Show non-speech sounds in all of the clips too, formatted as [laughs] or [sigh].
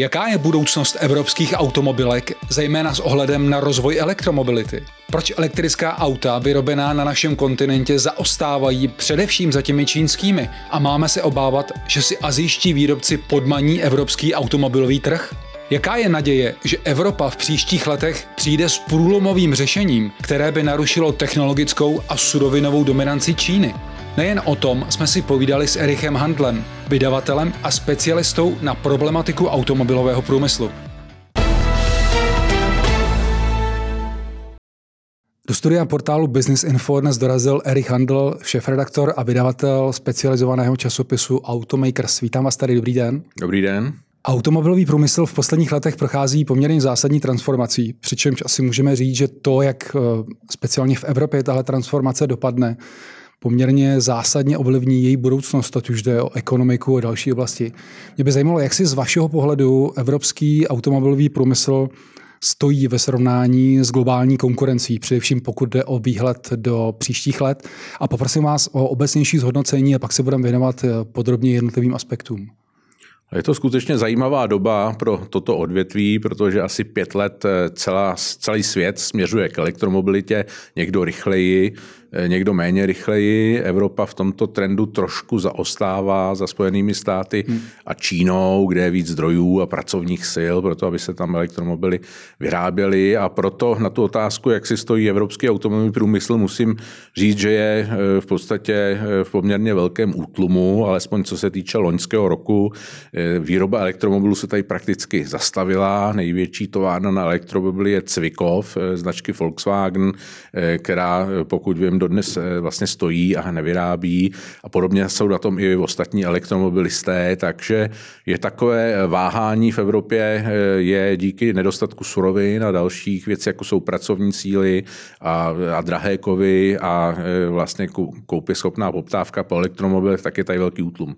Jaká je budoucnost evropských automobilek, zejména s ohledem na rozvoj elektromobility? Proč elektrická auta vyrobená na našem kontinentě zaostávají především za těmi čínskými a máme se obávat, že si azijští výrobci podmaní evropský automobilový trh? Jaká je naděje, že Evropa v příštích letech přijde s průlomovým řešením, které by narušilo technologickou a surovinovou dominanci Číny? Nejen o tom jsme si povídali s Erichem Handlem, vydavatelem a specialistou na problematiku automobilového průmyslu. Do studia portálu Business Info dnes dorazil Erich Handl, šefredaktor a vydavatel specializovaného časopisu Automakers. Vítám vás tady, dobrý den. Dobrý den. Automobilový průmysl v posledních letech prochází poměrně zásadní transformací, přičemž asi můžeme říct, že to, jak eh, speciálně v Evropě tahle transformace dopadne, poměrně zásadně ovlivní její budoucnost, ať už jde o ekonomiku a další oblasti. Mě by zajímalo, jak si z vašeho pohledu evropský automobilový průmysl stojí ve srovnání s globální konkurencí, především pokud jde o výhled do příštích let. A poprosím vás o obecnější zhodnocení a pak se budeme věnovat podrobně jednotlivým aspektům. Je to skutečně zajímavá doba pro toto odvětví, protože asi pět let celá, celý svět směřuje k elektromobilitě, někdo rychleji, Eh, někdo méně rychleji. Evropa v tomto trendu trošku zaostává za Spojenými státy hmm. a Čínou, kde je víc zdrojů a pracovních sil, proto aby se tam elektromobily vyráběly. A proto na tu otázku, jak si stojí evropský automobilový průmysl, musím říct, že je eh, v podstatě eh, v poměrně velkém útlumu, alespoň co se týče loňského roku. Výroba elektromobilů se tady prakticky zastavila. Největší továrna na elektromobily je Cvikov, značky Volkswagen, která pokud vím, dodnes eh, vlastně stojí a nevyrábí a podobně jsou na tom i ostatní elektromobilisté, takže je takové váhání v Evropě eh, je díky nedostatku surovin a dalších věcí, jako jsou pracovní síly a, a drahé kovy a eh, vlastně koupě schopná poptávka po elektromobilech, tak je tady velký útlum.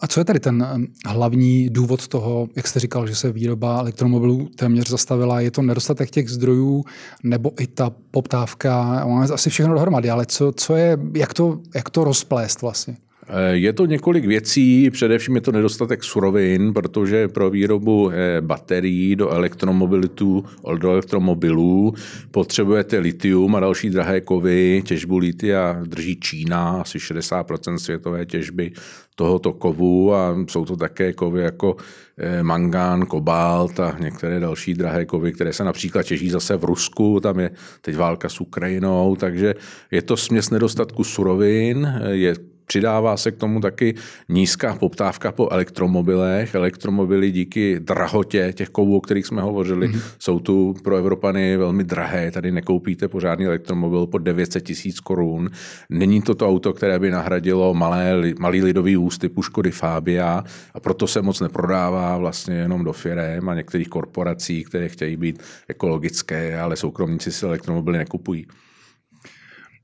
A co je tady ten eh, hlavní důvod toho, jak jste říkal, že se výroba elektromobilů téměř zastavila? Je to nedostatek těch zdrojů nebo i ta poptávka? Máme asi všechno dohromady, ale co, co je, jak to, jak to rozplést vlastně? Eh, je to několik věcí, především je to nedostatek surovin, protože pro výrobu eh, baterií do elektromobilitu, do elektromobilů potřebujete litium a další drahé kovy. Těžbu litia drží Čína, asi 60% světové těžby tohoto kovu a jsou to také kovy jako eh, mangán, kobalt a některé další drahé kovy, které se například těží zase v Rusku, tam je teď válka s Ukrajinou, takže je to směs nedostatku surovin, je Přidává se k tomu taky nízká poptávka po elektromobilech. Elektromobily díky drahotě těch kovů, o kterých jsme hovořili, mm-hmm. jsou tu pro Evropany velmi drahé. Tady nekoupíte pořádný elektromobil po 900 tisíc korun. Není to to auto, které by nahradilo malé, malý lidový úst typu Škody Fabia a proto se moc neprodává vlastně jenom do firem a některých korporací, které chtějí být ekologické, ale soukromníci si elektromobily nekupují.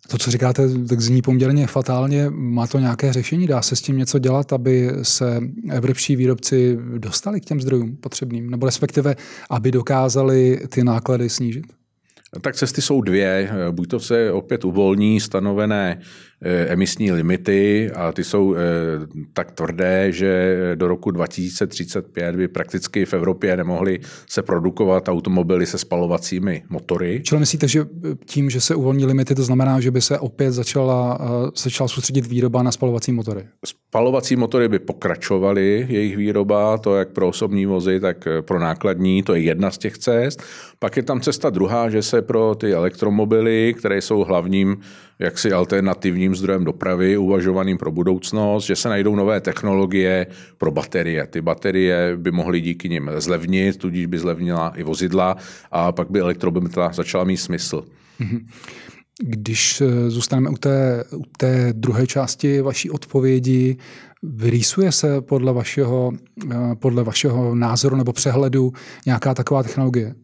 To, co říkáte, tak zní poměrně fatálně. Má to nějaké řešení? Dá se s tím něco dělat, aby se evropští výrobci dostali k těm zdrojům potřebným? Nebo respektive, aby dokázali ty náklady snížit? Tak cesty jsou dvě. Buď to se opět uvolní stanovené emisní limity a ty jsou eh, tak tvrdé, že do roku 2035 by prakticky v Evropě nemohly se produkovat automobily se spalovacími motory. Čili myslíte, že tím, že se uvolní limity, to znamená, že by se opět začala, eh, začala soustředit výroba na spalovací motory? Spalovací motory by pokračovaly, jejich výroba, to jak pro osobní vozy, tak pro nákladní, to je jedna z těch cest. Pak je tam cesta druhá, že se pro ty elektromobily, které jsou hlavním jaksi alternativním zdrojem dopravy, uvažovaným pro budoucnost, že se najdou nové technologie pro baterie. Ty baterie by mohly díky nim zlevnit, tudíž by zlevnila i vozidla a pak by elektromobilita začala mít smysl. Mhm. Když eh, zůstaneme u té, u té druhé části vaší odpovědi, vyrýsuje se podle vašeho, eh, podle vašeho názoru nebo přehledu nějaká taková technologie?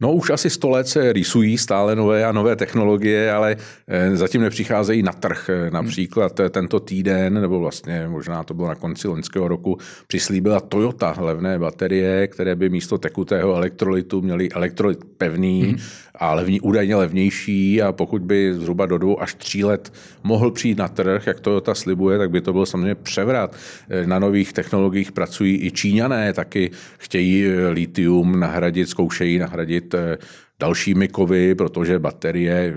No už asi 100 let se rýsují stále nové a nové technologie, ale eh, zatím nepřicházejí na trh. Eh, například eh, tento týden, nebo vlastně možná to bylo na konci loňského roku, přislíbila Toyota levné baterie, které by místo tekutého elektrolytu měly elektrolyt pevný mm. a levní, údajně levnější a pokud by zhruba do dvou až tří let mohl přijít na trh, jak Toyota slibuje, tak by to byl samozřejmě převrat. Na nových technologiích pracují i Číňané, taky chtějí litium nahradit, zkoušejí nahradit nahradit eh, dalšími kovy, protože baterie eh,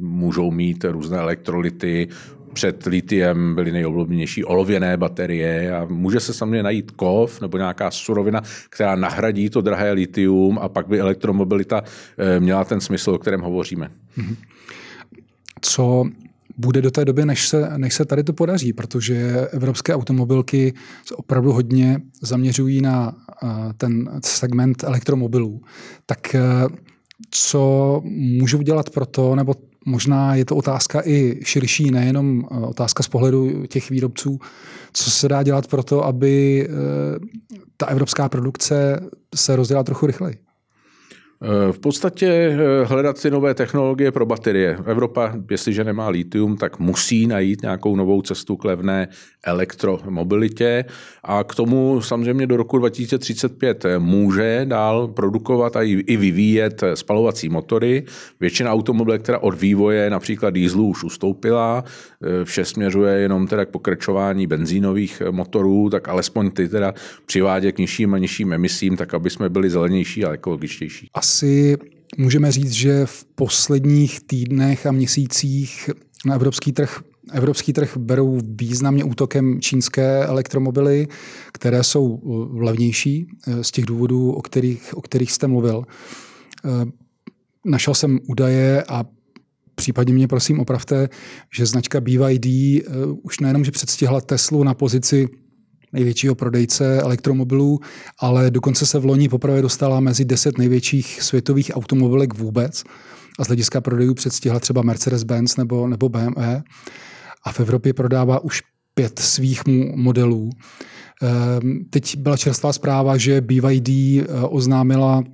můžou mít různé elektrolyty, před litiem byly nejoblíbenější olověné baterie a může se samozřejmě najít kov nebo nějaká surovina, která nahradí to drahé litium a pak by elektromobilita eh, měla ten smysl, o kterém hovoříme. Mhm. Co bude do té doby, než se, než se tady to podaří, protože evropské automobilky se opravdu hodně zaměřují na ten segment elektromobilů. Tak e, co můžu udělat pro to, nebo možná je to otázka i širší, nejenom e, otázka z pohledu těch výrobců, co se dá dělat pro to, aby ta evropská produkce se rozdělala trochu rychleji? Eh, v podstatě eh, hledat ty nové technologie pro baterie. Evropa, jestliže nemá litium, tak musí najít nějakou novou cestu k levné elektromobilitě a k tomu samozřejmě do roku 2035 může dál produkovat a i vyvíjet spalovací motory. Většina automobilek, která od vývoje například dýzlu už ustoupila, vše směřuje jenom teda k pokračování benzínových motorů, tak alespoň ty teda přivádě k nižším a nižším emisím, tak aby jsme byli zelenější a ekologičtější. Asi můžeme říct, že v posledních týdnech a měsících na evropský trh Evropský trh berou významně útokem čínské elektromobily, které jsou uh, levnější z těch důvodů, o kterých, o kterých jste mluvil. Našel jsem údaje a případně mě prosím opravte, že značka BYD už nejenom, že předstihla Teslu na pozici největšího prodejce elektromobilů, ale dokonce se v loni poprvé dostala mezi deset největších světových automobilek vůbec a z hlediska prodejů předstihla třeba Mercedes-Benz nebo, nebo BMW a v Evropě prodává už pět svých modelů. Ehm, teď byla čerstvá zpráva, že BYD eh, oznámila eh,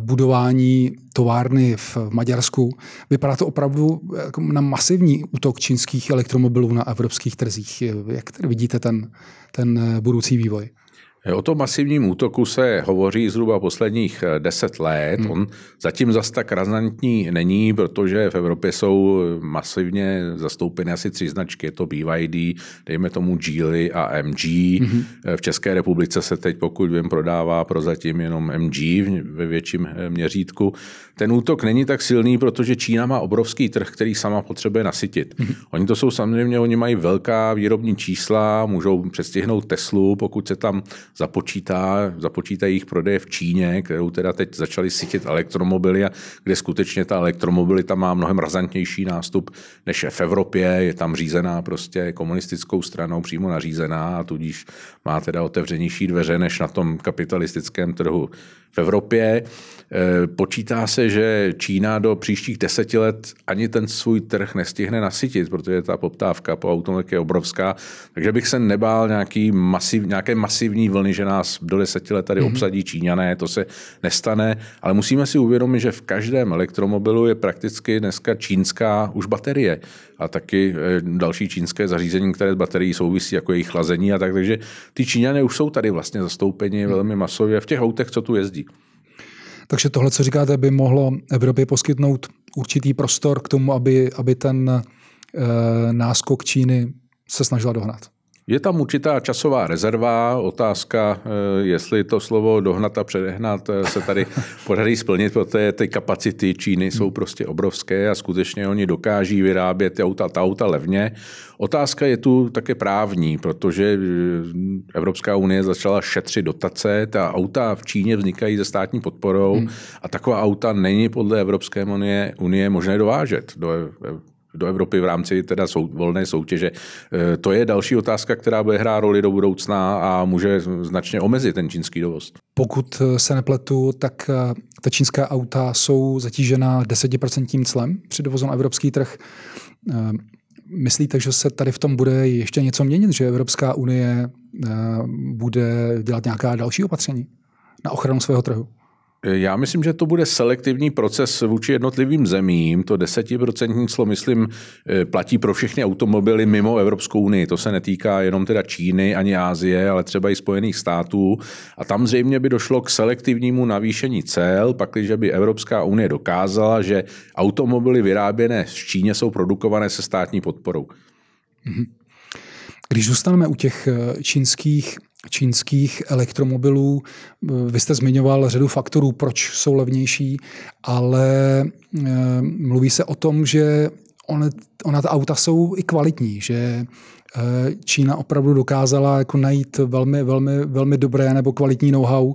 budování továrny v Maďarsku. Vypadá to opravdu jako na masivní útok čínských elektromobilů na evropských trzích. Jak vidíte ten, ten eh, budoucí vývoj? O tom masivním útoku se hovoří zhruba posledních eh, deset let. Hmm. On zatím zas tak razantní není, protože v Evropě jsou masivně zastoupeny asi tři značky. Je to BYD, dejme tomu Geely a MG. Hmm. V České republice se teď, pokud vím, prodává prozatím jenom MG ve větším eh, měřítku. Ten útok není tak silný, protože Čína má obrovský trh, který sama potřebuje nasytit. Hmm. Oni to jsou samozřejmě, oni mají velká výrobní čísla, můžou přestihnout Teslu, pokud se tam započítá, započítají jejich prodeje v Číně, kterou teda teď začali sytit elektromobily, a kde skutečně ta elektromobilita má mnohem razantnější nástup než v Evropě. Je tam řízená prostě komunistickou stranou, přímo nařízená a tudíž má teda otevřenější dveře než na tom kapitalistickém trhu v Evropě. Eh, počítá se, že Čína do příštích deseti let ani ten svůj trh nestihne nasytit, protože ta poptávka po automobilech je obrovská. Takže bych se nebál nějaký masiv, nějaké masivní vlny, že nás do deseti let tady mm-hmm. obsadí Číňané, to se nestane, ale musíme si uvědomit, že v každém elektromobilu je prakticky dneska čínská už baterie a taky eh, další čínské zařízení, které s baterií souvisí, jako jejich chlazení a tak. Takže ty Číňané už jsou tady vlastně zastoupeni velmi masově v těch autech, co tu jezdí. Takže tohle, co říkáte, by mohlo Evropě poskytnout určitý prostor k tomu, aby, aby ten e, náskok Číny se snažila dohnat. Je tam určitá časová rezerva, otázka, eh, jestli to slovo dohnat a předehnat eh, se tady [laughs] podaří splnit, protože ty kapacity Číny jsou prostě obrovské a skutečně oni dokáží vyrábět auta, ta auta levně. Otázka je tu také právní, protože eh, Evropská unie začala šetřit dotace, ta auta v Číně vznikají ze státní podporou hmm. a taková auta není podle Evropské unie, unie možné dovážet do do Evropy v rámci teda sou, volné soutěže. E, to je další otázka, která bude hrát roli do budoucna a může značně omezit ten čínský dovoz. Pokud se nepletu, tak e, ta čínská auta jsou zatížena 10% clem při dovozu na evropský trh. E, myslíte, že se tady v tom bude ještě něco měnit, že Evropská unie bude dělat nějaká další opatření na ochranu svého trhu? Já myslím, že to bude selektivní proces vůči jednotlivým zemím. To desetiprocentní clo, myslím, eh, platí pro všechny automobily mimo Evropskou unii. To se netýká jenom teda Číny ani Ázie, ale třeba i Spojených států. A tam zřejmě by došlo k selektivnímu navýšení cel, pakliže by Evropská unie dokázala, že automobily vyráběné v Číně jsou produkované se státní podporou. Mhm. Když zůstaneme u těch eh, čínských čínských elektromobilů. Vy jste zmiňoval řadu faktorů, proč jsou levnější, ale eh, mluví se o tom, že ona, ona ta auta jsou i kvalitní, že eh, Čína opravdu dokázala jako najít velmi, velmi, velmi dobré nebo kvalitní know-how,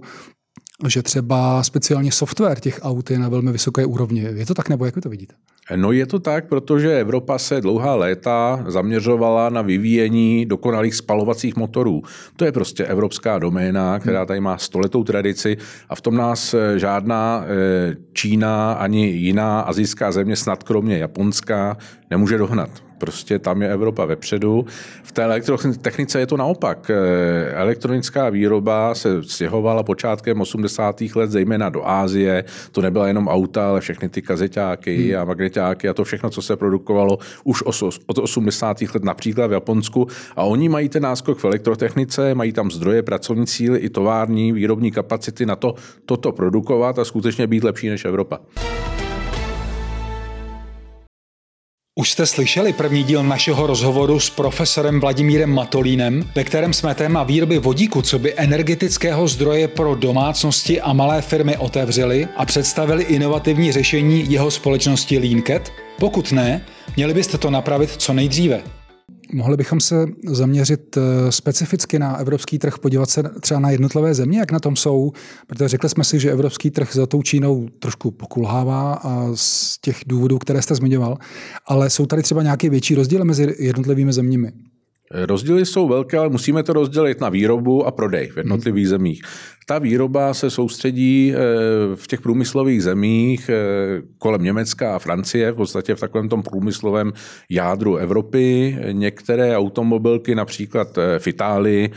že třeba speciálně software těch aut je na velmi vysoké úrovni. Je to tak, nebo jak vy to vidíte? No je to tak, protože Evropa se dlouhá léta zaměřovala na vyvíjení dokonalých spalovacích motorů. To je prostě evropská doména, která tady má stoletou tradici a v tom nás eh, žádná eh, Čína ani jiná azijská země, snad kromě Japonska, nemůže dohnat. Prostě tam je Evropa vepředu. V té elektrotechnice je to naopak. Eh, elektronická výroba se stěhovala počátkem 80. let zejména do Ázie. To nebyla jenom auta, ale všechny ty kazeťáky hmm. a magneťáky a to všechno, co se produkovalo už od 80. let například v Japonsku. A oni mají ten náskok v elektrotechnice, mají tam zdroje, pracovní síly i tovární, výrobní kapacity na to, toto produkovat a skutečně být lepší než Evropa. Už jste slyšeli první díl našeho rozhovoru s profesorem Vladimírem Matolínem, ve kterém jsme téma výroby vodíku co by energetického zdroje pro domácnosti a malé firmy otevřeli a představili inovativní řešení jeho společnosti Leancat? Pokud ne, měli byste to napravit co nejdříve. Mohli bychom se zaměřit eh, specificky na evropský trh, podívat se třeba na jednotlivé země, jak na tom jsou, protože řekli jsme si, že evropský trh za tou Čínou trošku pokulhává a z těch důvodů, které jste zmiňoval, ale jsou tady třeba nějaké větší rozdíly mezi jednotlivými zeměmi. Rozdíly jsou velké, ale musíme to rozdělit na výrobu a prodej v jednotlivých hmm. zemích. Ta výroba se soustředí eh, v těch průmyslových zemích eh, kolem Německa a Francie, v podstatě v takovém tom průmyslovém jádru Evropy. Některé automobilky, například eh, v Itálii,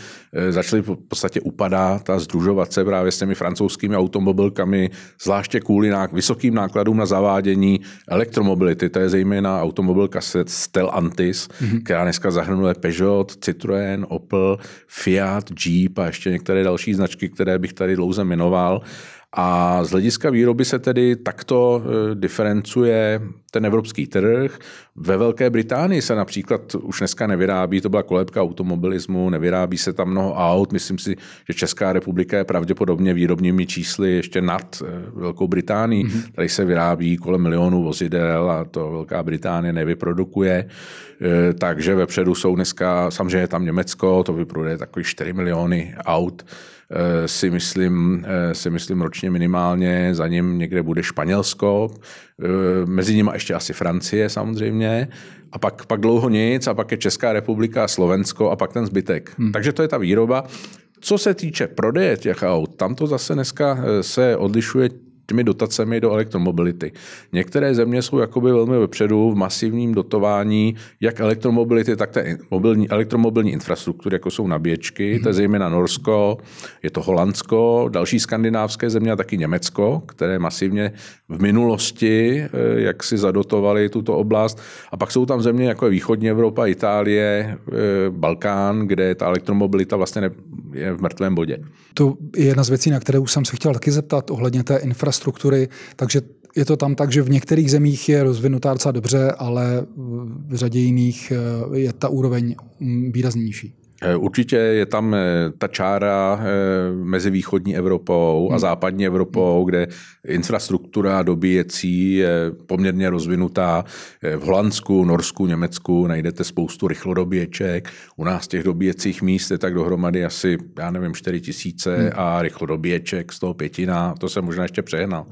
začaly v podstatě upadat a združovat se právě s těmi francouzskými automobilkami, zvláště kvůli vysokým nákladům na zavádění elektromobility. To je zejména automobilka Stellantis, mm-hmm. která dneska zahrnuje Peugeot, Citroën, Opel, Fiat, Jeep a ještě některé další značky, které bych tady dlouze jmenoval. A z hlediska výroby se tedy takto e, diferencuje ten evropský trh. Ve Velké Británii se například už dneska nevyrábí, to byla kolébka automobilismu, nevyrábí se tam mnoho aut. Myslím si, že Česká republika je pravděpodobně výrobními čísly ještě nad e, Velkou Británii. Mm-hmm. Tady se vyrábí kolem milionů vozidel a to Velká Británie nevyprodukuje. E, takže vepředu jsou dneska, samozřejmě tam Německo, to vyproduje takový 4 miliony aut si myslím, eh, si myslím ročně minimálně, za ním někde bude Španělsko, eh, mezi nimi ještě asi Francie samozřejmě, a pak, pak dlouho nic, a pak je Česká republika, Slovensko a pak ten zbytek. Hmm. Takže to je ta výroba. Co se týče prodeje těch aut, tam to zase dneska se odlišuje těmi dotacemi do elektromobility. Některé země jsou jakoby velmi vepředu v masivním dotování jak elektromobility, tak té mobilní, elektromobilní infrastruktury, jako jsou nabíječky. Mm-hmm. To je zejména Norsko, je to Holandsko, další skandinávské země a taky Německo, které masivně v minulosti eh, jak si zadotovali tuto oblast. A pak jsou tam země jako je východní Evropa, Itálie, eh, Balkán, kde ta elektromobilita vlastně je v mrtvém bodě. To je jedna z věcí, na které už jsem se chtěl taky zeptat ohledně té infrastruktury. Takže je to tam tak, že v některých zemích je rozvinutá docela dobře, ale v řadě jiných eh, je ta úroveň mm, výraznější. Eh, určitě je tam eh, ta čára mezi východní Evropou a hmm. západní Evropou, kde infrastruktura dobíjecí je poměrně rozvinutá. V Holandsku, Norsku, Německu najdete spoustu rychlodobíječek. U nás těch dobíjecích míst je tak dohromady asi, já nevím, 4 tisíce hmm. a rychlodobíječek z toho pětina. To se možná ještě přehnal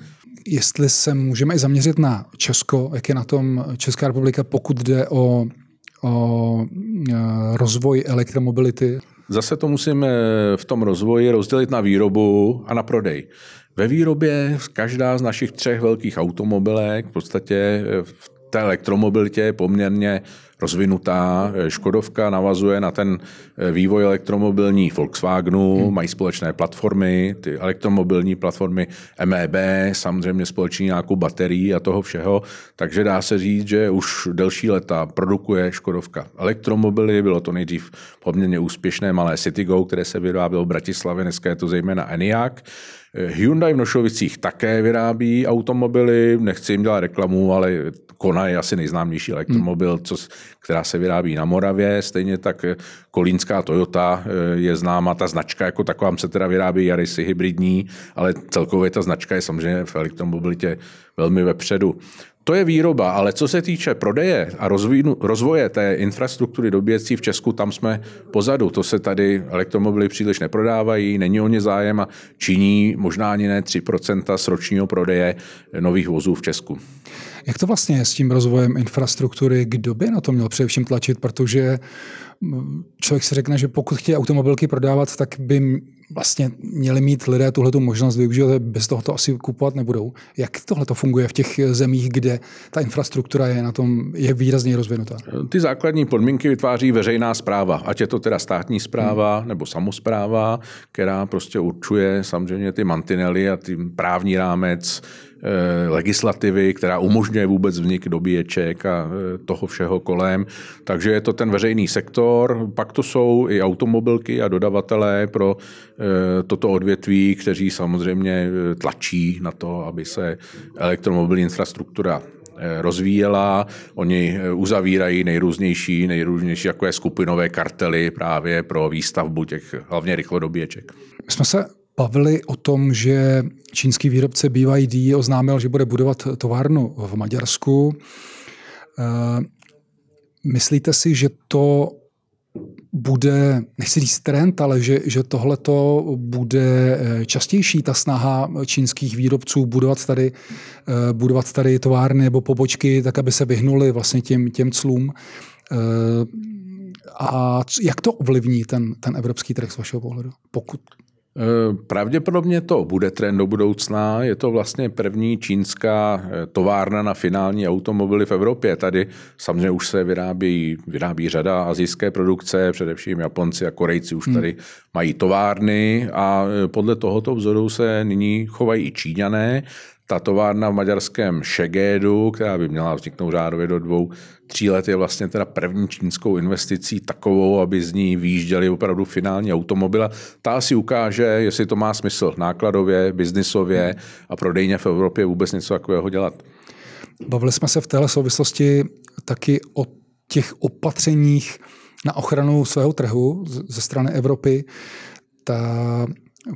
jestli se můžeme i zaměřit na Česko, jak je na tom Česká republika, pokud jde o, o e, rozvoj elektromobility. Zase to musíme v tom rozvoji rozdělit na výrobu a na prodej. Ve výrobě každá z našich třech velkých automobilek v podstatě v té elektromobilitě je poměrně rozvinutá. Škodovka navazuje na ten vývoj elektromobilní Volkswagenu, hmm. mají společné platformy, ty elektromobilní platformy MEB, samozřejmě společný nějakou baterií a toho všeho, takže dá se říct, že už delší leta produkuje Škodovka elektromobily, bylo to nejdřív poměrně úspěšné malé Citigo, které se vyrábělo v Bratislavě, dneska je to zejména Enyaq. Hyundai v Nošovicích také vyrábí automobily, nechci jim dělat reklamu, ale Kona je asi nejznámější elektromobil, hmm. co, která se vyrábí na Moravě. Stejně tak kolínská Toyota eh, je známa, ta značka jako taková se teda vyrábí Yarisy hybridní, ale celkově ta značka je samozřejmě v elektromobilitě velmi vepředu. To je výroba, ale co se týče prodeje a rozvínu, rozvoje té infrastruktury dobíjecí v Česku, tam jsme pozadu. To se tady elektromobily příliš neprodávají, není o ně zájem a činí možná ani ne 3% z ročního prodeje nových vozů v Česku. Jak to vlastně je s tím rozvojem infrastruktury? Kdo by na to měl především tlačit? Protože člověk si řekne, že pokud chtějí automobilky prodávat, tak by vlastně měli mít lidé tuhle možnost využívat, bez toho to asi kupovat nebudou. Jak tohle to funguje v těch zemích, kde ta infrastruktura je na tom je výrazně rozvinutá? Ty základní podmínky vytváří veřejná zpráva, ať je to teda státní zpráva hmm. nebo samozpráva, která prostě určuje samozřejmě ty mantinely a ty právní rámec, legislativy, která umožňuje vůbec vznik dobíječek a eh, toho všeho kolem. Takže je to ten veřejný sektor, pak to jsou i automobilky a dodavatelé pro eh, toto odvětví, kteří samozřejmě tlačí na to, aby se elektromobilní infrastruktura rozvíjela. Oni uzavírají nejrůznější, nejrůznější jako je skupinové kartely právě pro výstavbu těch hlavně rychlodobíječek. My jsme se bavili o tom, že čínský výrobce BYD oznámil, že bude budovat továrnu v Maďarsku. Eh, myslíte si, že to bude, nechci říct trend, ale že, že tohle to bude eh, častější, ta snaha čínských výrobců budovat tady, eh, budovat tady továrny nebo pobočky, tak aby se vyhnuli vlastně těm, těm clům. A jak to ovlivní ten, ten evropský trh z vašeho pohledu? Pokud pravděpodobně to bude trend do budoucna. Je to vlastně první čínská eh, továrna na finální automobily v Evropě. Tady samozřejmě už se vyrábí, vyrábí řada azijské produkce, především Japonci a Korejci už hmm. tady hmm. mají továrny a eh, podle tohoto vzoru se nyní chovají i Číňané ta továrna v maďarském Šegédu, která by měla vzniknout řádově do dvou, tří let, je vlastně teda první čínskou investicí takovou, aby z ní výjížděli opravdu finální automobila. Ta si ukáže, jestli to má smysl nákladově, biznisově a prodejně v Evropě vůbec něco takového dělat. Bavili jsme se v téhle souvislosti taky o těch opatřeních na ochranu svého trhu ze strany Evropy. Ta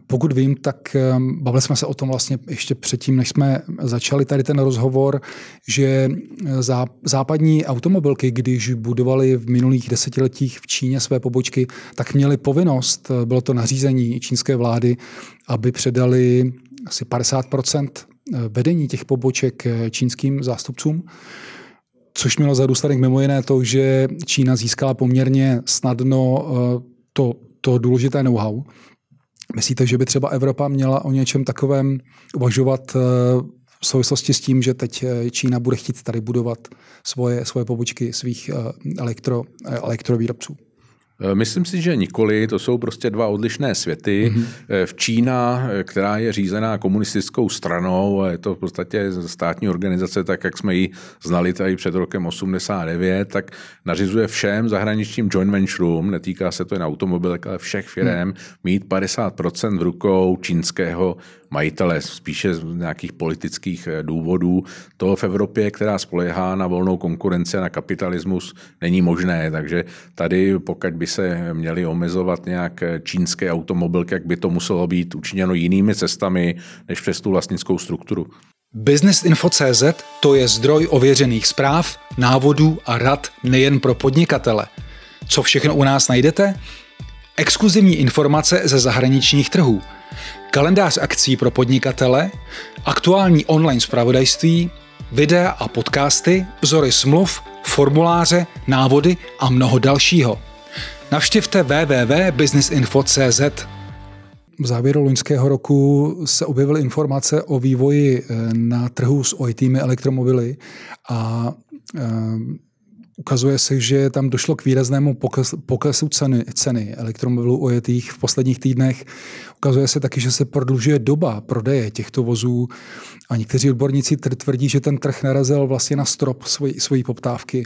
pokud vím, tak ehm, bavili jsme se o tom vlastně ještě předtím, než jsme začali tady ten rozhovor, že eh, západní automobilky, když budovali v minulých desetiletích v Číně své pobočky, tak měli povinnost, eh, bylo to nařízení čínské vlády, aby předali asi 50 eh, vedení těch poboček čínským zástupcům což mělo za důsledek mimo jiné to, že Čína získala poměrně snadno to, to důležité know-how, Myslíte, že by třeba Evropa měla o něčem takovém uvažovat eh, v souvislosti s tím, že teď eh, Čína bude chtít tady budovat svoje, svoje pobočky svých eh, elektro, elektrovýrobců? Eh, myslím si, že nikoli, to jsou prostě dva odlišné světy. Mm-hmm. V Čína, eh, která je řízená komunistickou stranou, a je to v podstatě státní organizace, tak jak jsme ji znali tady před rokem 89, tak nařizuje všem zahraničním joint ventureům, netýká se to jen automobilek, ale všech firm, mm. mít 50% v rukou čínského majitele, spíše z nějakých politických důvodů. To v Evropě, která spolehá na volnou konkurenci a na kapitalismus, není možné. Takže tady, pokud by se měly omezovat nějak čínské automobilky, jak by to muselo být učiněno jinými cestami než přes tu vlastnickou strukturu. Businessinfo.cz to je zdroj ověřených zpráv, návodů a rad nejen pro podnikatele. Co všechno u nás najdete? Exkluzivní informace ze zahraničních trhů, kalendář akcí pro podnikatele, aktuální online zpravodajství, videa a podcasty, vzory smluv, formuláře, návody a mnoho dalšího. Navštivte www.businessinfo.cz. V závěru loňského roku se objevily informace o vývoji eh, na trhu s ojitými elektromobily a eh, ukazuje se, že tam došlo k výraznému poklesu ceny, ceny elektromobilů ojetých v posledních týdnech. Ukazuje se taky, že se prodlužuje doba prodeje těchto vozů a někteří odborníci tvrdí, že ten trh narazil vlastně na strop svojí, svojí poptávky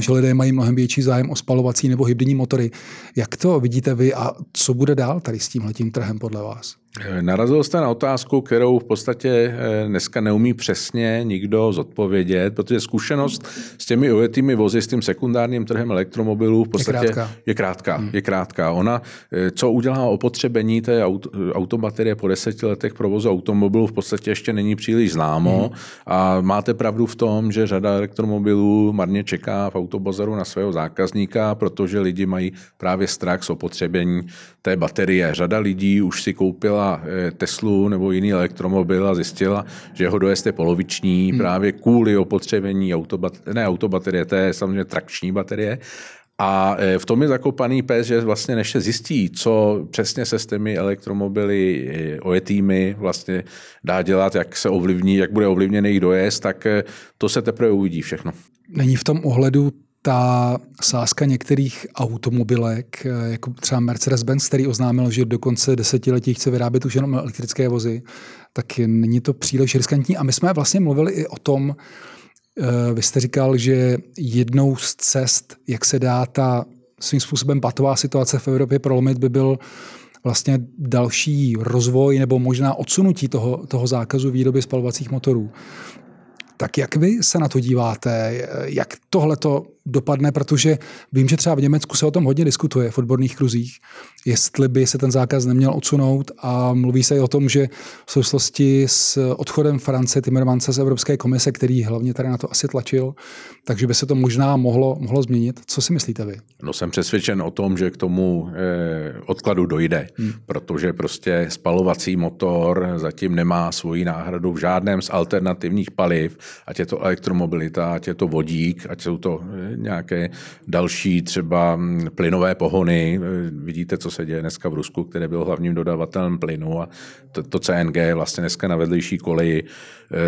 že lidé mají mnohem větší zájem o spalovací nebo hybridní motory. Jak to vidíte vy a co bude dál tady s tímhletím trhem podle vás? Narazil jste na otázku, kterou v podstatě eh, dneska neumí přesně nikdo zodpovědět, protože zkušenost s těmi ojetými vozy, s tím sekundárním trhem elektromobilů v podstatě je krátká. Je krátká, hmm. je krátká. Ona, eh, co udělá opotřebení té autobaterie po deseti letech provozu automobilů, v podstatě ještě není příliš známo. Hmm. A máte pravdu v tom, že řada elektromobilů marně čeká v autobazaru na svého zákazníka, protože lidi mají právě strach z opotřebení té baterie. Řada lidí už si koupila měla eh, Teslu nebo jiný elektromobil a zjistila, že jeho dojezd je poloviční hmm. právě kvůli opotřebení autobat- ne autobaterie, to je samozřejmě trakční baterie. A eh, v tom je zakopaný pes, že vlastně než se zjistí, co přesně se s těmi elektromobily eh, ojetými vlastně dá dělat, jak se ovlivní, jak bude ovlivněný jejich dojezd, tak to se teprve uvidí všechno. Není v tom ohledu ta sázka některých automobilek, jako třeba Mercedes-Benz, který oznámil, že do konce desetiletí chce vyrábět už jenom elektrické vozy, tak není to příliš riskantní. A my jsme vlastně mluvili i o tom, eh, vy jste říkal, že jednou z cest, jak se dá ta svým způsobem patová situace v Evropě prolomit, by byl vlastně další rozvoj nebo možná odsunutí toho, toho zákazu výroby spalovacích motorů. Tak jak vy se na to díváte? Jak tohle to dopadne, protože vím, že třeba v Německu se o tom hodně diskutuje v odborných kruzích, jestli by se ten zákaz neměl odsunout a mluví se i o tom, že v souvislosti s odchodem France Timmermanse z Evropské komise, který hlavně tady na to asi tlačil, takže by se to možná mohlo, mohlo změnit. Co si myslíte vy? No jsem přesvědčen o tom, že k tomu eh, odkladu dojde, hmm. protože prostě spalovací motor zatím nemá svoji náhradu v žádném z alternativních paliv, ať je to elektromobilita, ať je to vodík, ať jsou to eh, nějaké další třeba mm, plynové pohony. Vidíte, co se děje dneska v Rusku, které byl hlavním dodavatelem plynu a to, to CNG je vlastně dneska na vedlejší koleji.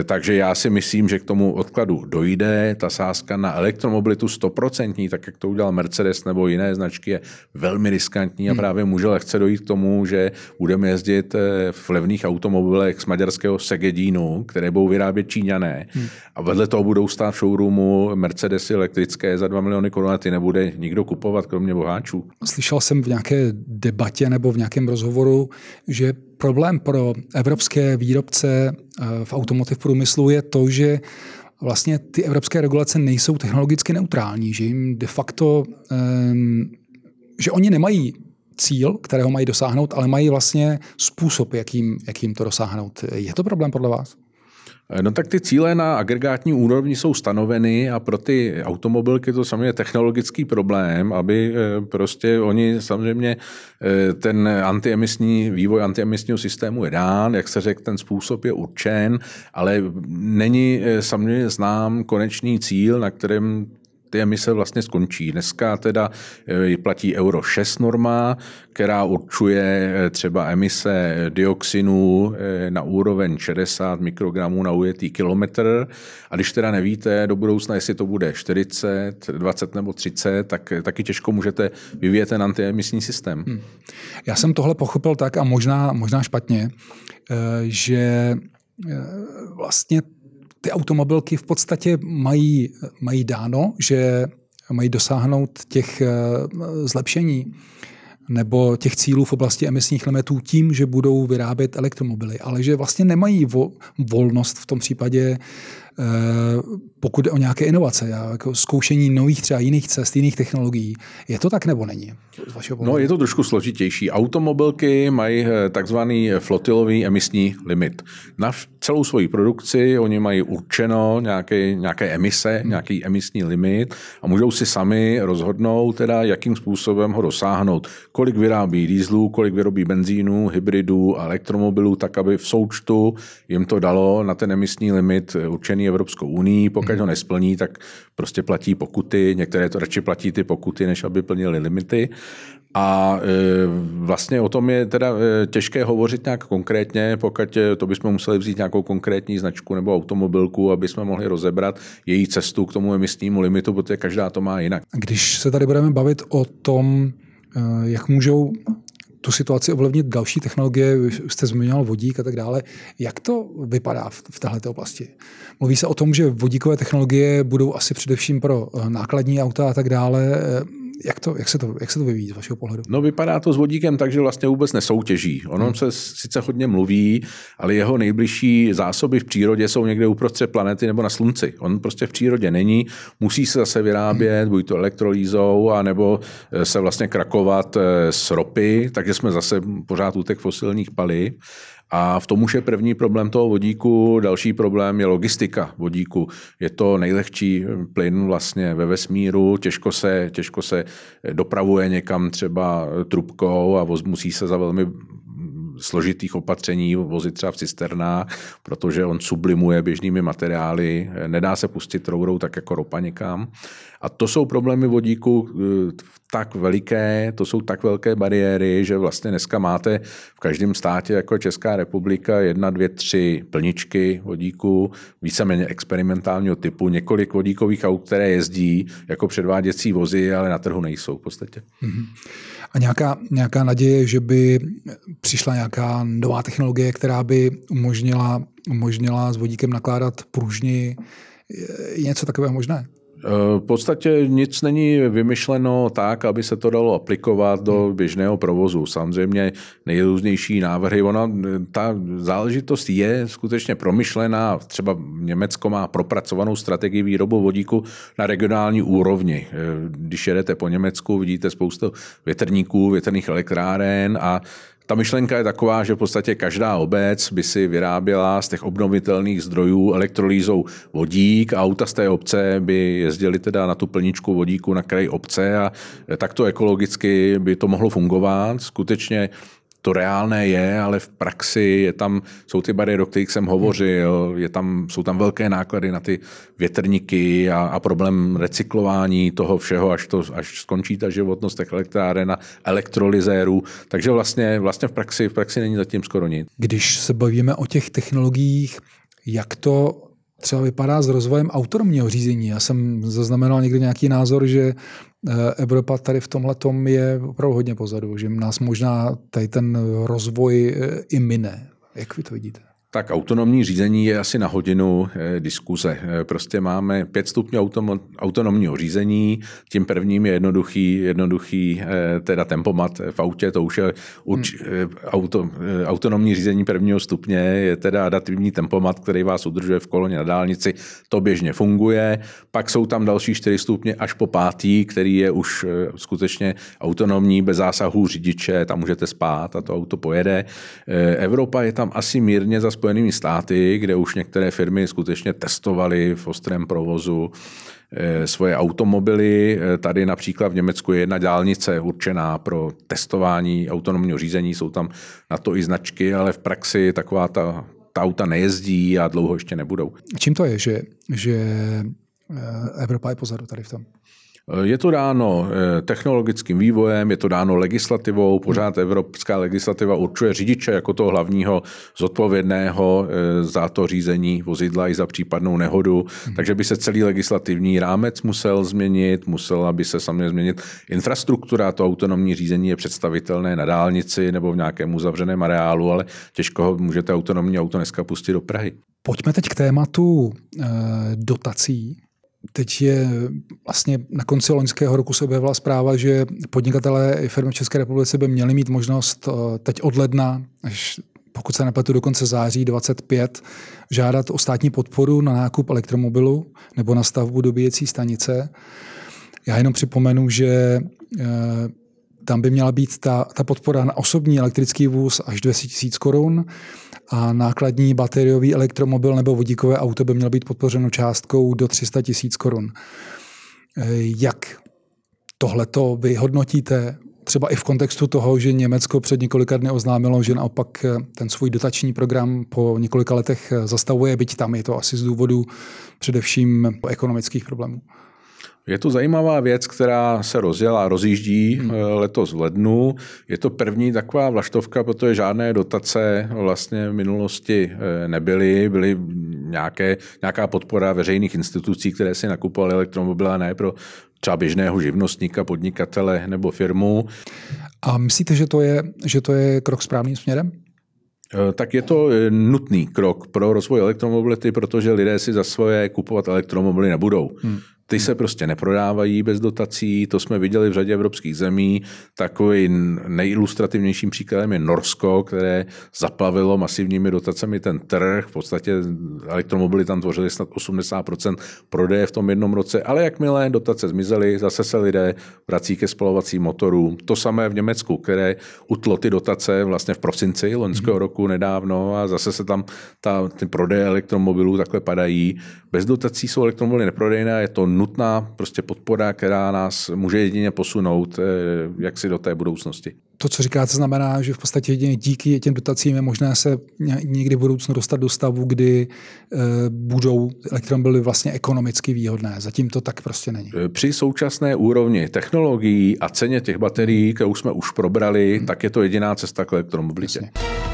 E, takže já si myslím, že k tomu odkladu dojde. Ta sázka na elektromobilitu stoprocentní, tak jak to udělal Mercedes nebo jiné značky, je velmi riskantní a hmm. právě může lehce dojít k tomu, že budeme jezdit e, v levných automobilech z maďarského Segedínu, které budou vyrábět Číňané hmm. a vedle toho budou stát v showroomu Mercedesy elektrické za 2 miliony korun a ty nebude nikdo kupovat, kromě boháčů. Slyšel jsem v nějaké debatě nebo v nějakém rozhovoru, že problém pro evropské výrobce eh, v automotiv průmyslu je to, že vlastně ty evropské regulace nejsou technologicky neutrální, že jim de facto, ehm, že oni nemají cíl, kterého mají dosáhnout, ale mají vlastně způsob, jakým, jakým to dosáhnout. Je to problém podle vás? Eh, no tak ty cíle na agregátní úrovni jsou stanoveny a pro ty automobilky to samozřejmě technologický problém, aby eh, prostě oni samozřejmě eh, ten antiemisní vývoj antiemisního systému je dán, jak se řekl, ten způsob je určen, ale není samozřejmě znám konečný cíl, na kterém ty emise vlastně skončí. Dneska teda eh, platí Euro 6 norma, která určuje eh, třeba emise dioxinu eh, na úroveň 60 mikrogramů na ujetý kilometr. A když teda nevíte do budoucna, jestli to bude 40, 20 nebo 30, tak taky těžko můžete vyvíjet ten antiemisní systém. Hmm. Já jsem tohle pochopil tak a možná, možná špatně, že vlastně ty automobilky v podstatě mají, mají dáno, že mají dosáhnout těch eh, zlepšení nebo těch cílů v oblasti emisních limitů tím, že budou vyrábět elektromobily, ale že vlastně nemají volnost v tom případě pokud jde o nějaké inovace, jako zkoušení nových třeba jiných cest, jiných technologií. Je to tak nebo není? no, je to trošku složitější. Automobilky mají eh, takzvaný flotilový emisní limit. Na celou svoji produkci oni mají určeno nějaké, nějaké emise, hmm. nějaký emisní limit a můžou si sami rozhodnout, teda, jakým způsobem ho dosáhnout. Kolik vyrábí dýzlů, kolik vyrobí benzínu, hybridů a elektromobilů, tak aby v součtu jim to dalo na ten emisní limit určený stanovený Evropskou unii. Pokud ho nesplní, tak prostě platí pokuty. Některé to radši platí ty pokuty, než aby plnili limity. A e, vlastně o tom je teda e, těžké hovořit nějak konkrétně, pokud e, to bychom museli vzít nějakou konkrétní značku nebo automobilku, aby jsme mohli rozebrat její cestu k tomu emisnímu limitu, protože každá to má jinak. Když se tady budeme bavit o tom, jak můžou tu situaci ovlivnit další technologie, jste zmiňoval vodík a tak dále. Jak to vypadá v, v této oblasti? Mluví se o tom, že vodíkové technologie budou asi především pro nákladní auta a tak dále. Jak, to, jak, se to, jak se to vyvíjí z vašeho pohledu? No vypadá to s vodíkem tak, že vlastně vůbec nesoutěží. Ono hmm. se sice hodně mluví, ale jeho nejbližší zásoby v přírodě jsou někde uprostřed planety nebo na slunci. On prostě v přírodě není, musí se zase vyrábět, hmm. buď to elektrolýzou, anebo eh, se vlastně krakovat eh, s ropy, takže jsme zase pořád těch fosilních paliv. A v tom už je první problém toho vodíku. Další problém je logistika vodíku. Je to nejlehčí plyn vlastně ve vesmíru, těžko se, těžko se dopravuje někam třeba trubkou a voz musí se za velmi složitých opatření vozit třeba v cisternách, protože on sublimuje běžnými materiály, nedá se pustit rourou tak jako ropa někam. A to jsou problémy vodíku eh, tak veliké, to jsou tak velké bariéry, že vlastně dneska máte v každém státě jako Česká republika jedna, dvě, tři plničky vodíku, víceméně experimentálního typu, několik vodíkových aut, které jezdí jako předváděcí vozy, ale na trhu nejsou v podstatě. Mm-hmm. A nějaká, nějaká naděje, že by přišla nějaká nová technologie, která by umožnila, umožnila s vodíkem nakládat pružně, je něco takového možné? V podstatě nic není vymyšleno tak, aby se to dalo aplikovat do běžného provozu. Samozřejmě nejrůznější návrhy. Ona, ta záležitost je skutečně promyšlená. Třeba Německo má propracovanou strategii výrobu vodíku na regionální úrovni. Když jedete po Německu, vidíte spoustu větrníků, větrných elektráren a ta myšlenka je taková, že v podstatě každá obec by si vyráběla z těch obnovitelných zdrojů elektrolýzou vodík a auta z té obce by jezdili teda na tu plničku vodíku na kraji obce a takto ekologicky by to mohlo fungovat. Skutečně to reálné je, ale v praxi je tam, jsou ty bariéry, o kterých jsem hovořil, je tam, jsou tam velké náklady na ty větrníky a, a problém recyklování toho všeho, až, to, až skončí ta životnost těch elektráren a elektrolyzérů. Takže vlastně, vlastně v, praxi, v praxi není zatím skoro nic. Když se bavíme o těch technologiích, jak to třeba vypadá s rozvojem autonomního řízení. Já jsem zaznamenal někdy nějaký názor, že Evropa tady v tomhle je opravdu hodně pozadu, že nás možná tady ten rozvoj eh, i mine. Jak vy to vidíte? Tak autonomní řízení je asi na hodinu eh, diskuze. Eh, prostě máme pět stupňů autonomního řízení. Tím prvním je jednoduchý, jednoduchý eh, teda tempomat v autě, to už je urč, hmm. auto, autonomní řízení prvního stupně, je teda adaptivní tempomat, který vás udržuje v koloně na dálnici. To běžně funguje. Pak jsou tam další čtyři stupně až po pátý, který je už skutečně autonomní, bez zásahů řidiče, tam můžete spát a to auto pojede. Evropa je tam asi mírně za Spojenými státy, kde už některé firmy skutečně testovaly v ostrém provozu eh, svoje automobily. Eh, tady například v Německu je jedna dálnice určená pro testování autonomního řízení, jsou tam na to i značky, ale v praxi taková ta, ta auta nejezdí a dlouho ještě nebudou. Čím to je, že, že eh, Evropa je pozadu tady v tom? Eh, je to dáno eh, technologickým vývojem, je to dáno legislativou, pořád evropská legislativa určuje řidiče jako toho hlavního zodpovědného eh, za to řízení vozidla i za případnou nehodu, hmm. takže by se celý legislativní rámec musel změnit, musela by se samozřejmě změnit infrastruktura, to autonomní řízení je představitelné na dálnici nebo v nějakém uzavřeném areálu, ale těžko ho můžete autonomní auto dneska pustit do Prahy. Pojďme teď k tématu dotací. Teď je vlastně na konci loňského roku se objevila zpráva, že podnikatelé i firmy v České republice by měli mít možnost eh, teď od ledna, až pokud se nepletu do konce září 25, žádat o státní podporu na nákup elektromobilu nebo na stavbu dobíjecí stanice. Já jenom připomenu, že eh, tam by měla být ta, ta podpora na osobní elektrický vůz až 200 000 korun a nákladní bateriový elektromobil nebo vodíkové auto by mělo být podpořeno částkou do 300 tisíc korun. Jak tohleto vy hodnotíte? třeba i v kontextu toho, že Německo před několika dny oznámilo, že naopak ten svůj dotační program po několika letech zastavuje, byť tam je to asi z důvodu především ekonomických problémů. Je to zajímavá věc, která se rozjela a rozjíždí hmm. Eh, letos v lednu. Je to první taková vlaštovka, protože žádné dotace vlastně v minulosti eh, nebyly. Byly nějaké, nějaká podpora veřejných institucí, které si nakupovaly elektromobily, a ne pro třeba běžného živnostníka, podnikatele nebo firmu. A myslíte, že to je, že to je krok správným směrem? Eh, tak je to nutný krok pro rozvoj elektromobility, protože lidé si za svoje kupovat elektromobily nebudou. Hmm. Ty se prostě neprodávají bez dotací, to jsme viděli v řadě evropských zemí. Takový nejilustrativnějším příkladem je Norsko, které zaplavilo masivními dotacemi ten trh. V podstatě elektromobily tam tvořily snad 80% prodeje v tom jednom roce, ale jakmile dotace zmizely, zase se lidé vrací ke spalovacím motorům. To samé v Německu, které utlo ty dotace vlastně v prosinci loňského roku nedávno a zase se tam ta, ty prodeje elektromobilů takhle padají. Bez dotací jsou elektromobily neprodejné, je to nutná prostě podpora, která nás může jedině posunout eh, jak si do té budoucnosti. To, co říkáte, znamená, že v podstatě jedině díky těm dotacím je možné se někdy v budoucnu dostat do stavu, kdy eh, budou elektromobily vlastně ekonomicky výhodné. Zatím to tak prostě není. Eh, při současné úrovni technologií a ceně těch baterií, kterou jsme už probrali, hmm. tak je to jediná cesta k elektromobilitě. Jasně.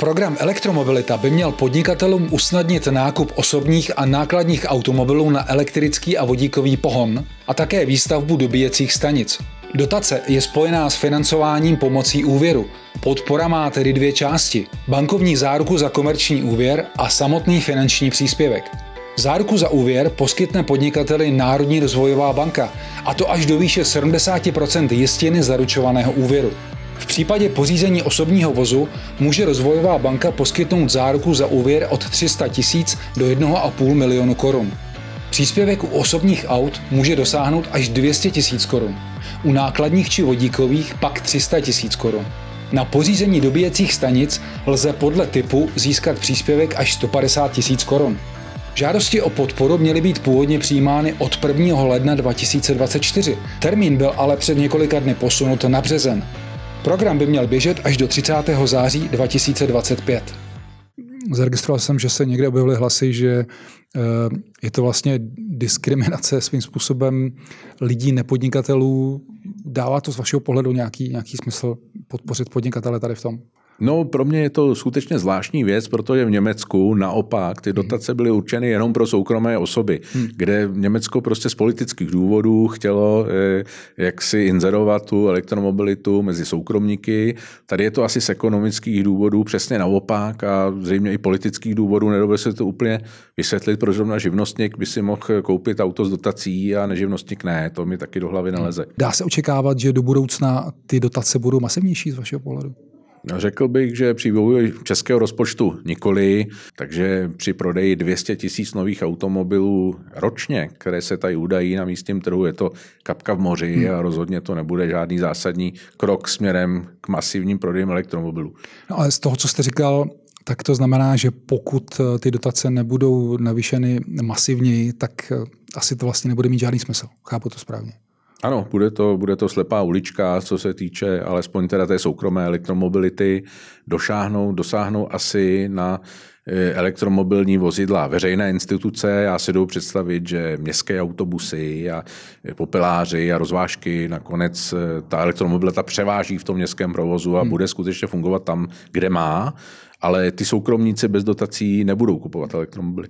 Program Elektromobilita by měl podnikatelům usnadnit nákup osobních a nákladních automobilů na elektrický a vodíkový pohon a také výstavbu dobíjecích stanic. Dotace je spojená s financováním pomocí úvěru. Podpora má tedy dvě části. Bankovní záruku za komerční úvěr a samotný finanční příspěvek. Záruku za úvěr poskytne podnikateli Národní rozvojová banka, a to až do výše 70% jistiny zaručovaného úvěru. V případě pořízení osobního vozu může rozvojová banka poskytnout záruku za úvěr od 300 tisíc do 1,5 milionu korun. Příspěvek u osobních aut může dosáhnout až 200 tisíc korun. U nákladních či vodíkových pak 300 tisíc korun. Na pořízení dobíjecích stanic lze podle typu získat příspěvek až 150 tisíc korun. Žádosti o podporu měly být původně přijímány od 1. ledna 2024. Termín byl ale před několika dny posunut na březen. Program by měl běžet až do 30. září 2025. Zaregistroval jsem, že se někde objevily hlasy, že eh, je to vlastně diskriminace svým způsobem lidí, nepodnikatelů. Dává to z vašeho pohledu nějaký, nějaký smysl podpořit podnikatele tady v tom? No, pro mě je to skutečně zvláštní věc, protože v Německu naopak ty dotace byly určeny jenom pro soukromé osoby, hmm. kde Německo prostě z politických důvodů chtělo eh, jak si inzerovat tu elektromobilitu mezi soukromníky. Tady je to asi z ekonomických důvodů přesně naopak a zřejmě i politických důvodů. Nedovedu se to úplně vysvětlit, proč zrovna živnostník by si mohl koupit auto s dotací a neživnostník ne. To mi taky do hlavy naleze. Dá se očekávat, že do budoucna ty dotace budou masivnější z vašeho pohledu? No, řekl bych, že při vývoji českého rozpočtu nikoli, takže při prodeji 200 tisíc nových automobilů ročně, které se tady udají na místním trhu, je to kapka v moři hmm. a rozhodně to nebude žádný zásadní krok směrem k masivním prodejům elektromobilů. No ale z toho, co jste říkal, tak to znamená, že pokud eh, ty dotace nebudou navýšeny masivněji, tak eh, asi to vlastně nebude mít žádný smysl. Chápu to správně. Ano, bude to, bude to slepá ulička, co se týče alespoň teda té soukromé elektromobility. Došáhnou, dosáhnou asi na eh, elektromobilní vozidla veřejné instituce. Já si jdu představit, že městské autobusy a popeláři a rozvážky nakonec eh, ta elektromobilita převáží v tom městském provozu a hmm. bude skutečně fungovat tam, kde má, ale ty soukromníci bez dotací nebudou kupovat elektromobily.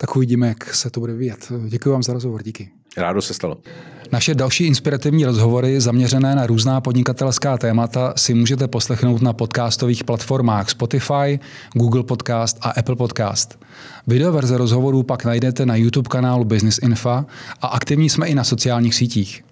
Tak uvidíme, jak se to bude vyvíjet. Děkuji vám za rozhovor, díky. Rádo se stalo. Naše další inspirativní rozhovory zaměřené na různá podnikatelská témata si můžete poslechnout na podcastových platformách Spotify, Google Podcast a Apple Podcast. Videoverze rozhovorů pak najdete na YouTube kanálu Business Info a aktivní jsme i na sociálních sítích.